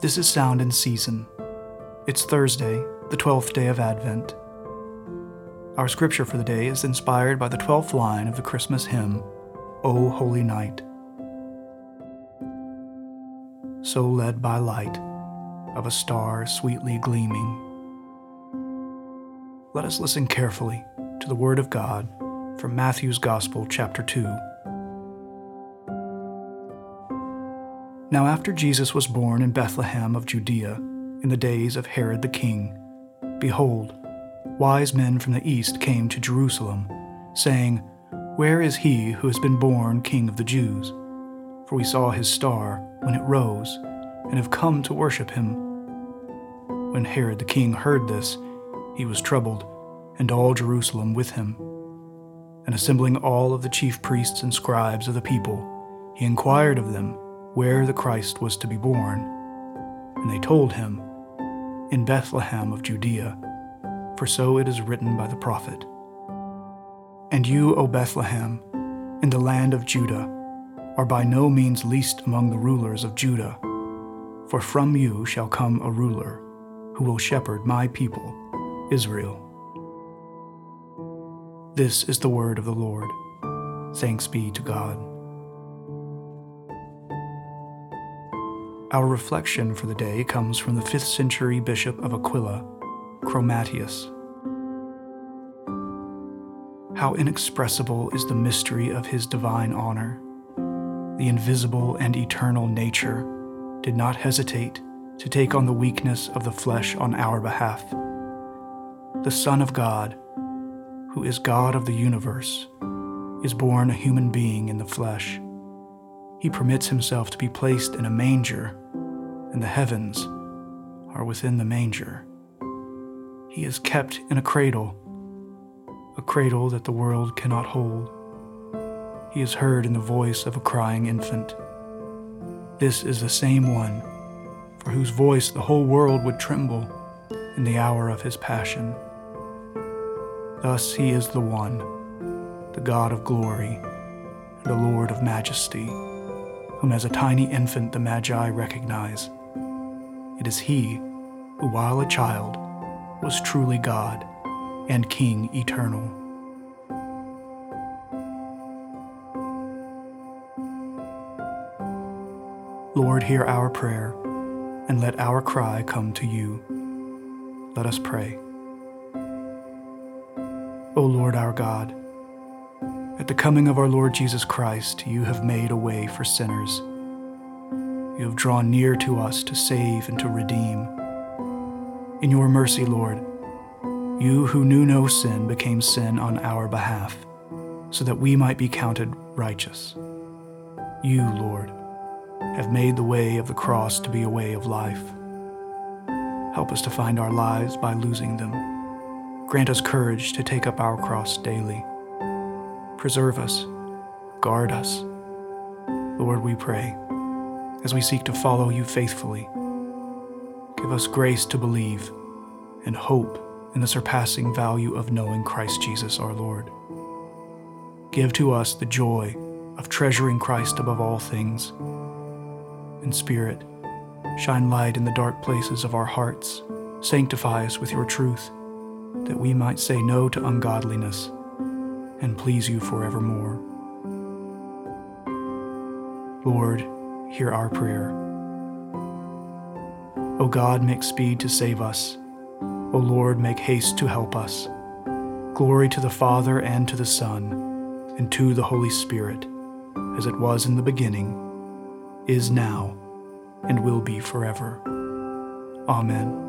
This is Sound in Season. It's Thursday, the 12th day of Advent. Our scripture for the day is inspired by the 12th line of the Christmas hymn, O Holy Night. So led by light of a star sweetly gleaming. Let us listen carefully to the Word of God from Matthew's Gospel, chapter 2. Now, after Jesus was born in Bethlehem of Judea, in the days of Herod the king, behold, wise men from the east came to Jerusalem, saying, Where is he who has been born King of the Jews? For we saw his star when it rose, and have come to worship him. When Herod the king heard this, he was troubled, and all Jerusalem with him. And assembling all of the chief priests and scribes of the people, he inquired of them where the Christ was to be born. And they told him, In Bethlehem of Judea, for so it is written by the prophet. And you, O Bethlehem, in the land of Judah, are by no means least among the rulers of Judah, for from you shall come a ruler who will shepherd my people, Israel. This is the word of the Lord. Thanks be to God. Our reflection for the day comes from the 5th century bishop of Aquileia, Chromatius. How inexpressible is the mystery of his divine honor. The invisible and eternal nature did not hesitate to take on the weakness of the flesh on our behalf. The Son of God, who is God of the universe, is born a human being in the flesh he permits himself to be placed in a manger, and the heavens are within the manger. He is kept in a cradle, a cradle that the world cannot hold. He is heard in the voice of a crying infant. This is the same one for whose voice the whole world would tremble in the hour of his passion. Thus he is the one, the God of glory, and the Lord of majesty whom as a tiny infant the Magi recognize. It is he who, while a child, was truly God and King eternal. Lord, hear our prayer, and let our cry come to you. Let us pray. O Lord our God, at the coming of our Lord Jesus Christ, you have made a way for sinners. You have drawn near to us to save and to redeem. In your mercy, Lord, you who knew no sin became sin on our behalf, so that we might be counted righteous. You, Lord, have made the way of the cross to be a way of life. Help us to find our lives by losing them. Grant us courage to take up our cross daily preserve us, guard us. Lord, we pray, as we seek to follow you faithfully, give us grace to believe and hope in the surpassing value of knowing Christ Jesus our Lord. Give to us the joy of treasuring Christ above all things. In spirit, shine light in the dark places of our hearts. Sanctify us with your truth, that we might say no to ungodliness and please you forevermore. Lord, hear our prayer. O God, make speed to save us. O Lord, make haste to help us. Glory to the Father, and to the Son, and to the Holy Spirit, as it was in the beginning, is now, and will be forever. Amen.